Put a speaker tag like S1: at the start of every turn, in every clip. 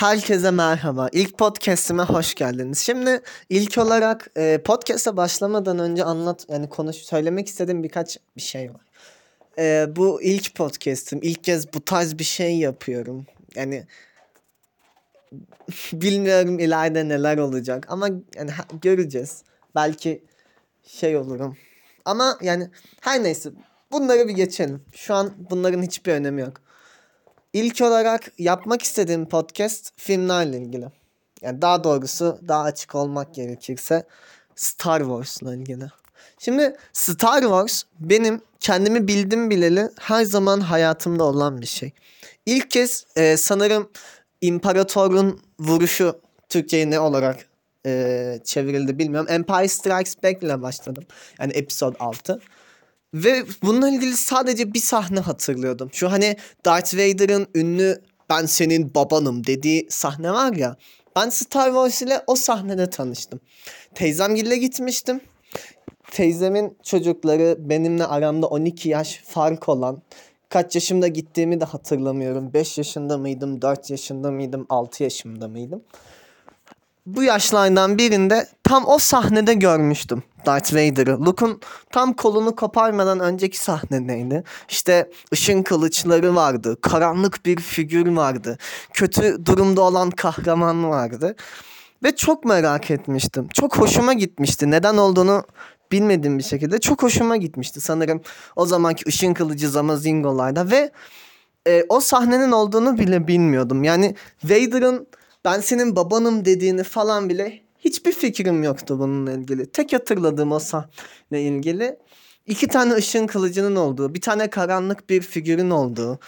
S1: Herkese merhaba. İlk podcast'ime hoş geldiniz. Şimdi ilk olarak e, podcast'a başlamadan önce anlat yani konuş söylemek istediğim birkaç bir şey var. E, bu ilk podcast'im. İlk kez bu tarz bir şey yapıyorum. Yani bilmiyorum ileride neler olacak ama yani göreceğiz. Belki şey olurum. Ama yani her neyse bunları bir geçelim. Şu an bunların hiçbir önemi yok. İlk olarak yapmak istediğim podcast filmlerle ilgili. Yani daha doğrusu daha açık olmak gerekirse Star Wars'la ilgili. Şimdi Star Wars benim kendimi bildim bileli her zaman hayatımda olan bir şey. İlk kez e, sanırım İmparator'un vuruşu Türkçe'ye ne olarak e, çevrildi bilmiyorum. Empire Strikes Back ile başladım. Yani episode 6. Ve bununla ilgili sadece bir sahne hatırlıyordum. Şu hani Darth Vader'ın ünlü ben senin babanım dediği sahne var ya. Ben Star Wars ile o sahnede tanıştım. Teyzemgille gitmiştim. Teyzemin çocukları benimle aramda 12 yaş fark olan kaç yaşımda gittiğimi de hatırlamıyorum. 5 yaşında mıydım, 4 yaşında mıydım, 6 yaşımda mıydım? Bu yaşlardan birinde tam o sahnede görmüştüm Darth Vader'ı. Luke'un tam kolunu koparmadan önceki sahnedeydi. İşte ışın kılıçları vardı. Karanlık bir figür vardı. Kötü durumda olan kahraman vardı. Ve çok merak etmiştim. Çok hoşuma gitmişti. Neden olduğunu bilmediğim bir şekilde çok hoşuma gitmişti. Sanırım o zamanki ışın kılıcı Zamazingo'larda ve e, o sahnenin olduğunu bile bilmiyordum. Yani Vader'ın ben senin babanım dediğini falan bile hiçbir fikrim yoktu bununla ilgili. Tek hatırladığım o sahne ilgili iki tane ışın kılıcının olduğu, bir tane karanlık bir figürün olduğu,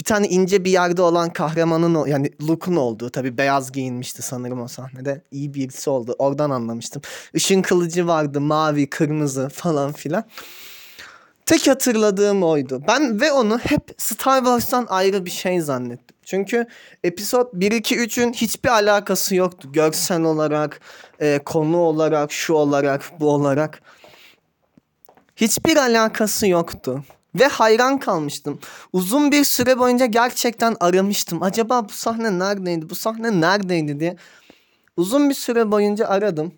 S1: bir tane ince bir yerde olan kahramanın yani Luke'un olduğu tabii beyaz giyinmişti sanırım o sahnede. İyi birisi oldu. Oradan anlamıştım. Işın kılıcı vardı mavi, kırmızı falan filan. Tek hatırladığım oydu. Ben ve onu hep Star Wars'tan ayrı bir şey zannettim. Çünkü episod 1 2 3'ün hiçbir alakası yoktu. Görsel olarak, e, konu olarak, şu olarak, bu olarak. Hiçbir alakası yoktu. Ve hayran kalmıştım. Uzun bir süre boyunca gerçekten aramıştım. Acaba bu sahne neredeydi? Bu sahne neredeydi diye. Uzun bir süre boyunca aradım.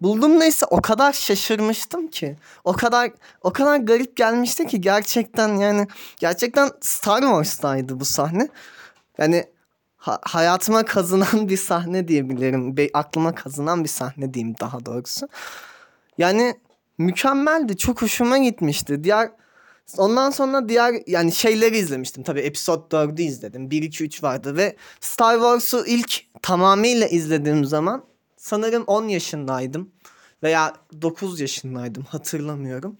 S1: Buldum neyse o kadar şaşırmıştım ki. O kadar o kadar garip gelmişti ki gerçekten yani gerçekten Star Wars'taydı bu sahne. Yani ha- hayatıma kazınan bir sahne diyebilirim. Be- aklıma kazınan bir sahne diyeyim daha doğrusu. Yani mükemmeldi. Çok hoşuma gitmişti. Diğer Ondan sonra diğer yani şeyleri izlemiştim. Tabii Episode 4'ü izledim. 1 2 3 vardı ve Star Wars'u ilk tamamıyla izlediğim zaman sanırım 10 yaşındaydım veya 9 yaşındaydım hatırlamıyorum.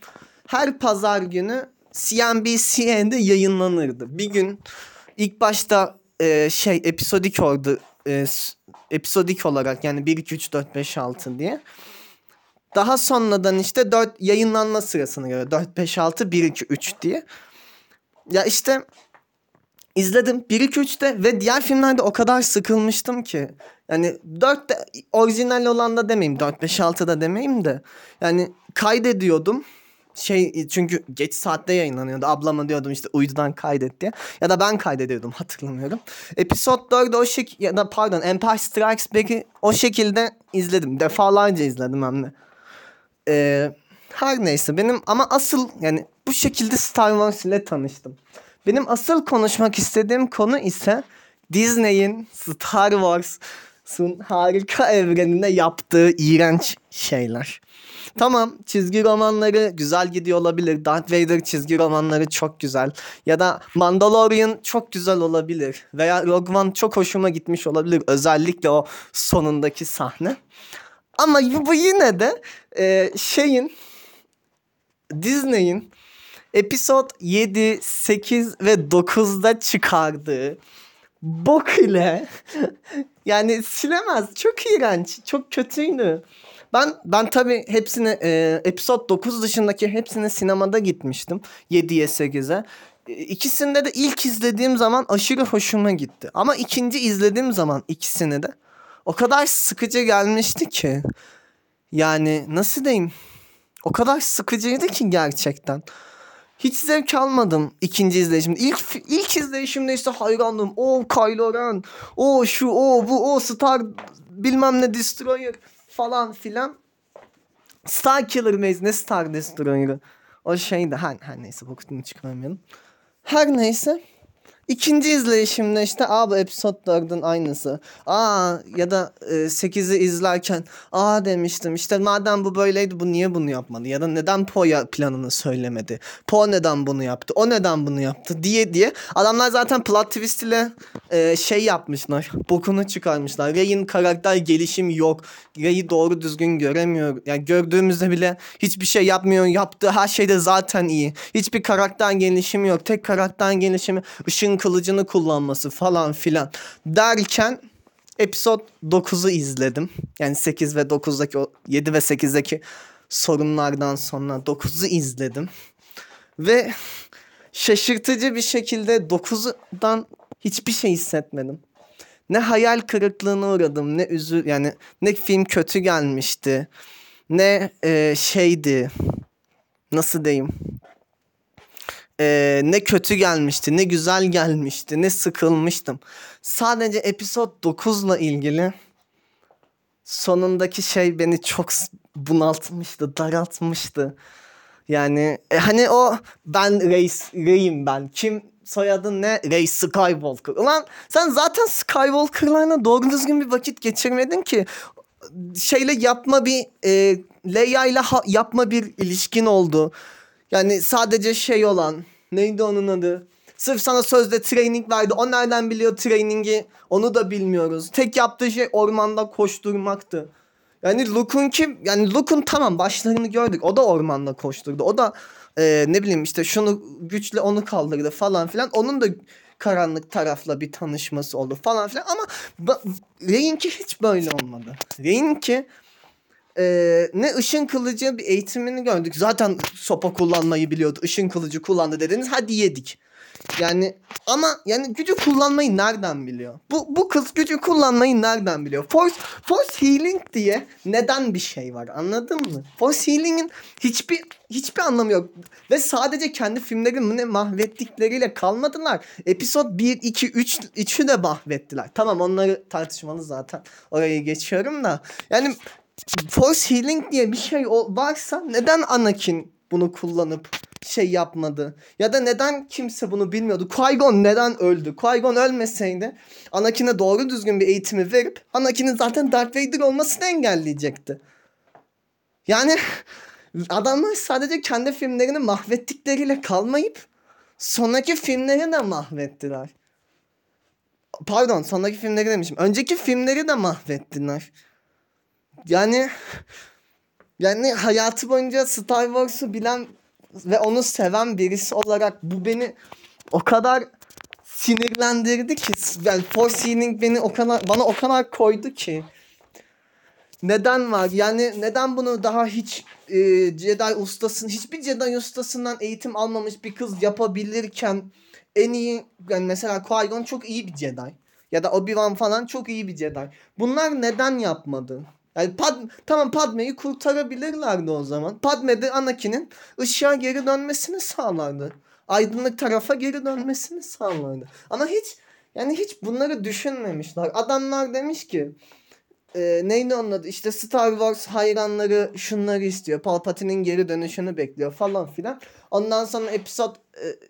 S1: Her pazar günü CNBC'de yayınlanırdı. Bir gün ilk başta e, şey episodik oldu. E, episodik olarak yani 1 2 3 4 5 6 diye. Daha sonradan işte 4 yayınlanma sırasına göre 4 5 6 1 2 3 diye. Ya işte izledim 1 2 3'te ve diğer filmlerde o kadar sıkılmıştım ki. Yani 4'te orijinal olan da demeyeyim 4 5 6'da demeyeyim de. Yani kaydediyordum. Şey çünkü geç saatte yayınlanıyordu. Ablama diyordum işte uydudan kaydet diye. Ya da ben kaydediyordum hatırlamıyorum. Episode 4'ü o şek ya da pardon Empire Strikes Back'i o şekilde izledim. Defalarca izledim hem de. Ee, her neyse benim ama asıl yani bu şekilde Star Wars ile tanıştım. Benim asıl konuşmak istediğim konu ise Disney'in Star Wars'ın harika evreninde yaptığı iğrenç şeyler. Tamam çizgi romanları güzel gidiyor olabilir. Darth Vader çizgi romanları çok güzel. Ya da Mandalorian çok güzel olabilir. Veya Rogue One çok hoşuma gitmiş olabilir. Özellikle o sonundaki sahne. Ama bu yine de e, şeyin Disney'in episod 7, 8 ve 9'da çıkardığı bok ile yani silemez. Çok iğrenç. Çok kötüydü. Ben ben tabii hepsini e, episod 9 dışındaki hepsini sinemada gitmiştim. 7'ye 8'e. E, İkisinde de ilk izlediğim zaman aşırı hoşuma gitti. Ama ikinci izlediğim zaman ikisini de o kadar sıkıcı gelmişti ki. Yani nasıl diyeyim? O kadar sıkıcıydı ki gerçekten. Hiç zevk almadım ikinci izleyişimde. İlk ilk izleyişimde işte hayrandım. O Kylo Ren, o şu, o bu, o Star bilmem ne Destroyer falan filan. Star Killer Maze ne Star Destroyer'ı. O şeydi. Her, her neyse bokunu çıkarmayalım. Her neyse. İkinci izleyişimde işte episode 4'ün aynısı. Aa ya da e, 8'i izlerken aa demiştim işte madem bu böyleydi bu niye bunu yapmadı? Ya da neden Poe'ya planını söylemedi? Poe neden bunu yaptı? O neden bunu yaptı? Diye diye. Adamlar zaten plot twist ile e, şey yapmışlar. Bokunu çıkarmışlar. Rey'in karakter gelişimi yok. Rey'i doğru düzgün göremiyor. Yani gördüğümüzde bile hiçbir şey yapmıyor. Yaptığı her şeyde zaten iyi. Hiçbir karakter gelişimi yok. Tek karakter gelişimi ışın kılıcını kullanması falan filan derken episode 9'u izledim. Yani 8 ve 9'daki o 7 ve 8'deki sorunlardan sonra 9'u izledim. Ve şaşırtıcı bir şekilde 9'dan hiçbir şey hissetmedim. Ne hayal kırıklığına uğradım, ne üzül yani ne film kötü gelmişti, ne e, şeydi, nasıl diyeyim, e, ne kötü gelmişti, ne güzel gelmişti, ne sıkılmıştım. Sadece episode 9'la ilgili sonundaki şey beni çok bunaltmıştı, daraltmıştı. Yani e, hani o ben Reis, Rey'im ben. Kim soyadın ne? Rey Skywalker. Ulan sen zaten Skywalker'larla doğru düzgün bir vakit geçirmedin ki. Şeyle yapma bir e, Leia ile yapma bir ilişkin oldu. Yani sadece şey olan neydi onun adı? Sırf sana sözde training verdi. O nereden biliyor trainingi? Onu da bilmiyoruz. Tek yaptığı şey ormanda koşturmaktı. Yani Luke'un kim? Yani Luke'un tamam başlarını gördük. O da ormanda koşturdu. O da e, ne bileyim işte şunu güçle onu kaldırdı falan filan. Onun da karanlık tarafla bir tanışması oldu falan filan. Ama Rey'inki hiç böyle olmadı. Rey'inki e, ne ışın kılıcı bir eğitimini gördük. Zaten sopa kullanmayı biliyordu. Işın kılıcı kullandı dediniz. Hadi yedik. Yani ama yani gücü kullanmayı nereden biliyor? Bu bu kız gücü kullanmayı nereden biliyor? Force Force Healing diye neden bir şey var? Anladın mı? Force Healing'in hiçbir hiçbir anlamı yok. Ve sadece kendi filmlerini mahvettikleriyle kalmadılar. Episode 1, 2, 3 3'ü de mahvettiler. Tamam onları tartışmalı zaten. Orayı geçiyorum da. Yani Force Healing diye bir şey varsa neden Anakin bunu kullanıp şey yapmadı? Ya da neden kimse bunu bilmiyordu? Qui-Gon neden öldü? Qui-Gon ölmeseydi Anakin'e doğru düzgün bir eğitimi verip Anakin'in zaten Darth Vader olmasını engelleyecekti. Yani adamlar sadece kendi filmlerini mahvettikleriyle kalmayıp sonraki filmleri de mahvettiler. Pardon sonraki filmleri demişim. Önceki filmleri de mahvettiler. Yani yani hayatı boyunca Star Wars'u bilen ve onu seven birisi olarak bu beni o kadar sinirlendirdi ki yani Force Healing beni o kadar bana o kadar koydu ki neden var? Yani neden bunu daha hiç e, Jedi ustasın hiçbir Jedi ustasından eğitim almamış bir kız yapabilirken en iyi yani mesela Qui-Gon çok iyi bir Jedi ya da Obi-Wan falan çok iyi bir Jedi. Bunlar neden yapmadı? Yani Pad tamam Padme'yi kurtarabilirlerdi o zaman. Padme de Anakin'in ışığa geri dönmesini sağlardı. Aydınlık tarafa geri dönmesini sağlardı. Ama hiç yani hiç bunları düşünmemişler. Adamlar demiş ki e, neydi onun adı? İşte Star Wars hayranları şunları istiyor. Palpatine'in geri dönüşünü bekliyor falan filan. Ondan sonra episod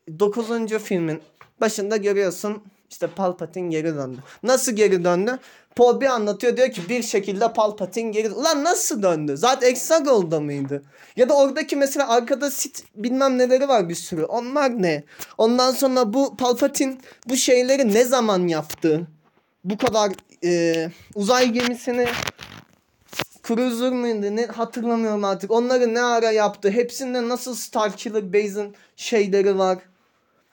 S1: e, 9. filmin başında görüyorsun işte Palpatine geri döndü. Nasıl geri döndü? Paul bir anlatıyor diyor ki bir şekilde Palpatine geri... Ulan nasıl döndü? Zaten Exegol'da mıydı? Ya da oradaki mesela arkada sit bilmem neleri var bir sürü. Onlar ne? Ondan sonra bu Palpatine bu şeyleri ne zaman yaptı? Bu kadar e, uzay gemisini Cruiser mıydı ne hatırlamıyorum artık. Onları ne ara yaptı? Hepsinde nasıl Starkiller Base'in şeyleri var?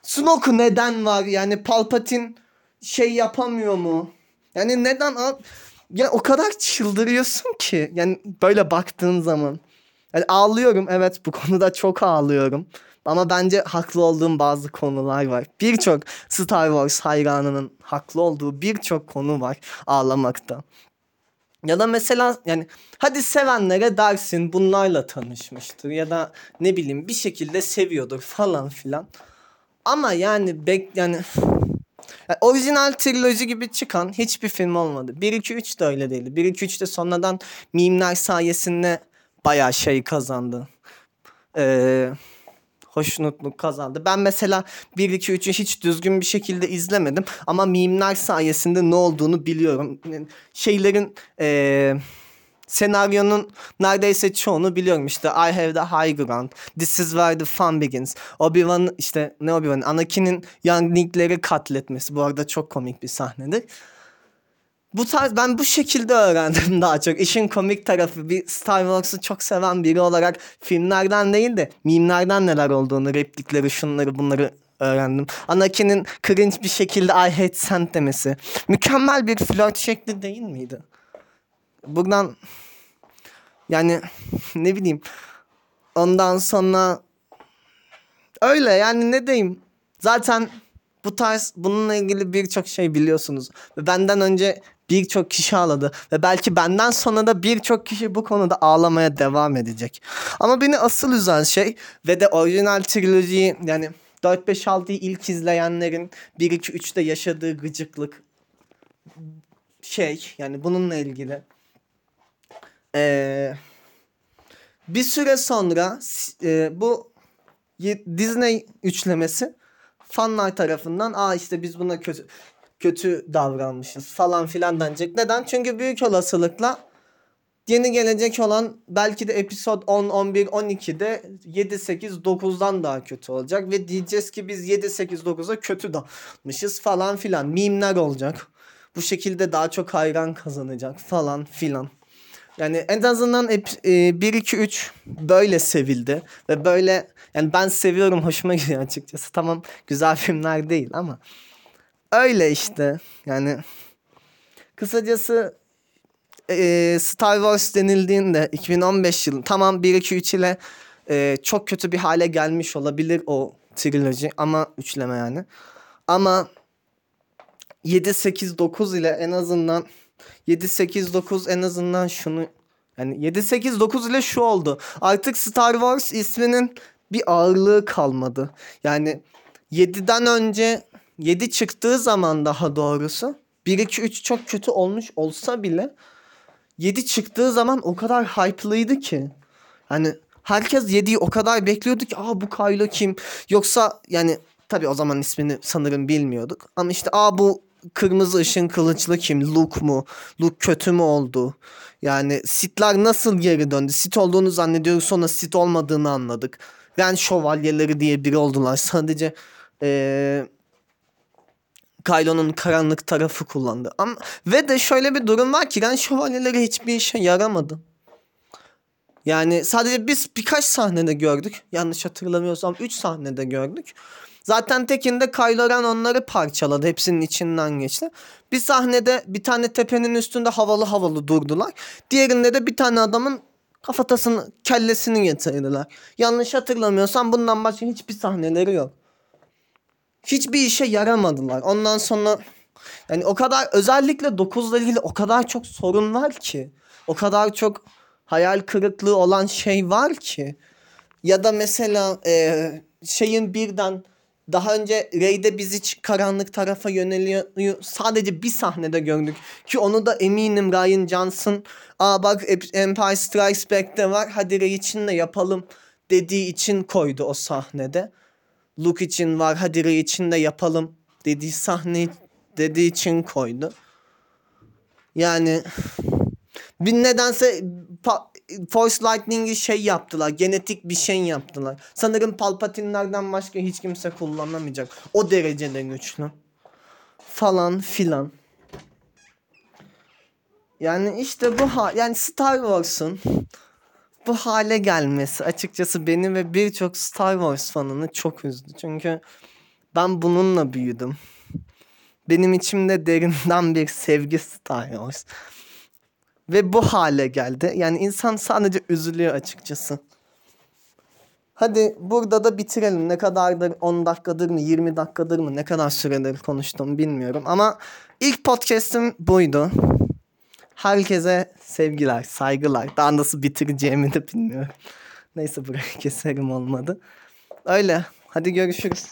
S1: Snoke neden var? Yani Palpatine şey yapamıyor mu? Yani neden ya o kadar çıldırıyorsun ki yani böyle baktığın zaman. Yani ağlıyorum evet bu konuda çok ağlıyorum. Ama bence haklı olduğum bazı konular var. Birçok Star Wars hayranının haklı olduğu birçok konu var ağlamakta. Ya da mesela yani hadi sevenlere dersin bunlarla tanışmıştır ya da ne bileyim bir şekilde seviyordur falan filan. Ama yani bek yani orijinal triloji gibi çıkan hiçbir film olmadı. 1 2 3 de öyle değildi. 1 2 3 de sonradan mimler sayesinde bayağı şey kazandı. Ee, hoşnutluk kazandı. Ben mesela 1 2 3'ü hiç düzgün bir şekilde izlemedim ama mimler sayesinde ne olduğunu biliyorum. Yani şeylerin eee senaryonun neredeyse çoğunu biliyorum. İşte I have the high ground. This is where the fun begins. Obi-Wan işte ne Obi-Wan? Anakin'in younglingleri katletmesi. Bu arada çok komik bir sahnedir. Bu tarz ben bu şekilde öğrendim daha çok. İşin komik tarafı bir Star Wars'u çok seven biri olarak filmlerden değil de mimlerden neler olduğunu, replikleri, şunları bunları öğrendim. Anakin'in cringe bir şekilde I hate sent demesi. Mükemmel bir flört şekli değil miydi? Buradan yani ne bileyim ondan sonra öyle yani ne diyeyim? Zaten bu tarz bununla ilgili birçok şey biliyorsunuz. Ve benden önce birçok kişi ağladı. Ve belki benden sonra da birçok kişi bu konuda ağlamaya devam edecek. Ama beni asıl üzen şey ve de orijinal trilojiyi yani 4 5 6'yı ilk izleyenlerin 1 2 3'te yaşadığı gıcıklık şey yani bununla ilgili ee, bir süre sonra e, bu Disney üçlemesi fanlar tarafından aa işte biz buna kötü kötü davranmışız falan filan denecek. Neden? Çünkü büyük olasılıkla yeni gelecek olan belki de episod 10, 11, 12'de 7, 8, 9'dan daha kötü olacak. Ve diyeceğiz ki biz 7, 8, 9'a kötü dalmışız falan filan. Mimler olacak. Bu şekilde daha çok hayran kazanacak falan filan. Yani en azından hep, e, 1 2 3 böyle sevildi ve böyle yani ben seviyorum hoşuma gidiyor açıkçası. Tamam güzel filmler değil ama öyle işte. Yani kısacası e, Star Wars denildiğinde 2015 yılı tamam 1 2 3 ile e, çok kötü bir hale gelmiş olabilir o triloji ama üçleme yani. Ama 7 8 9 ile en azından 7 8 9 en azından şunu yani 7 8 9 ile şu oldu. Artık Star Wars isminin bir ağırlığı kalmadı. Yani 7'den önce 7 çıktığı zaman daha doğrusu 1 2 3 çok kötü olmuş olsa bile 7 çıktığı zaman o kadar hype'lıydı ki. Hani herkes 7'yi o kadar bekliyordu ki aa bu Kylo kim? Yoksa yani tabii o zaman ismini sanırım bilmiyorduk. Ama işte aa bu kırmızı ışın kılıçlı kim? Luke mu? Luke kötü mü oldu? Yani Sith'ler nasıl geri döndü? Sith olduğunu zannediyoruz sonra Sith olmadığını anladık. Ren şövalyeleri diye biri oldular. Sadece ee, Kylo'nun karanlık tarafı kullandı. Ama, ve de şöyle bir durum var ki Ren şövalyeleri hiçbir işe yaramadı. Yani sadece biz birkaç sahnede gördük. Yanlış hatırlamıyorsam 3 sahnede gördük. Zaten tekinde Kylo Ren onları parçaladı. Hepsinin içinden geçti. Bir sahnede bir tane tepenin üstünde havalı havalı durdular. Diğerinde de bir tane adamın kafatasını, kellesini getirdiler. Yanlış hatırlamıyorsam bundan başka hiçbir sahneleri yok. Hiçbir işe yaramadılar. Ondan sonra yani o kadar özellikle 9'la ilgili o kadar çok sorun var ki. O kadar çok hayal kırıklığı olan şey var ki. Ya da mesela e, şeyin birden daha önce Rey'de bizi karanlık tarafa yöneliyor. Sadece bir sahnede gördük. Ki onu da eminim Ryan Johnson aa bak Empire Strikes Back'te var hadi Rey için de yapalım dediği için koydu o sahnede. Luke için var hadi Rey için de yapalım dediği sahne dediği için koydu. Yani bir nedense Force Lightning'i şey yaptılar. Genetik bir şey yaptılar. Sanırım Palpatine'lerden başka hiç kimse kullanamayacak. O derecede güçlü. Falan filan. Yani işte bu ha yani Star Wars'un bu hale gelmesi açıkçası beni ve birçok Star Wars fanını çok üzdü. Çünkü ben bununla büyüdüm. Benim içimde derinden bir sevgi Star Wars. Ve bu hale geldi. Yani insan sadece üzülüyor açıkçası. Hadi burada da bitirelim. Ne kadardır 10 dakikadır mı 20 dakikadır mı ne kadar süredir konuştum bilmiyorum. Ama ilk podcast'im buydu. Herkese sevgiler, saygılar. Daha nasıl bitireceğimi de bilmiyorum. Neyse burayı keserim olmadı. Öyle. Hadi görüşürüz.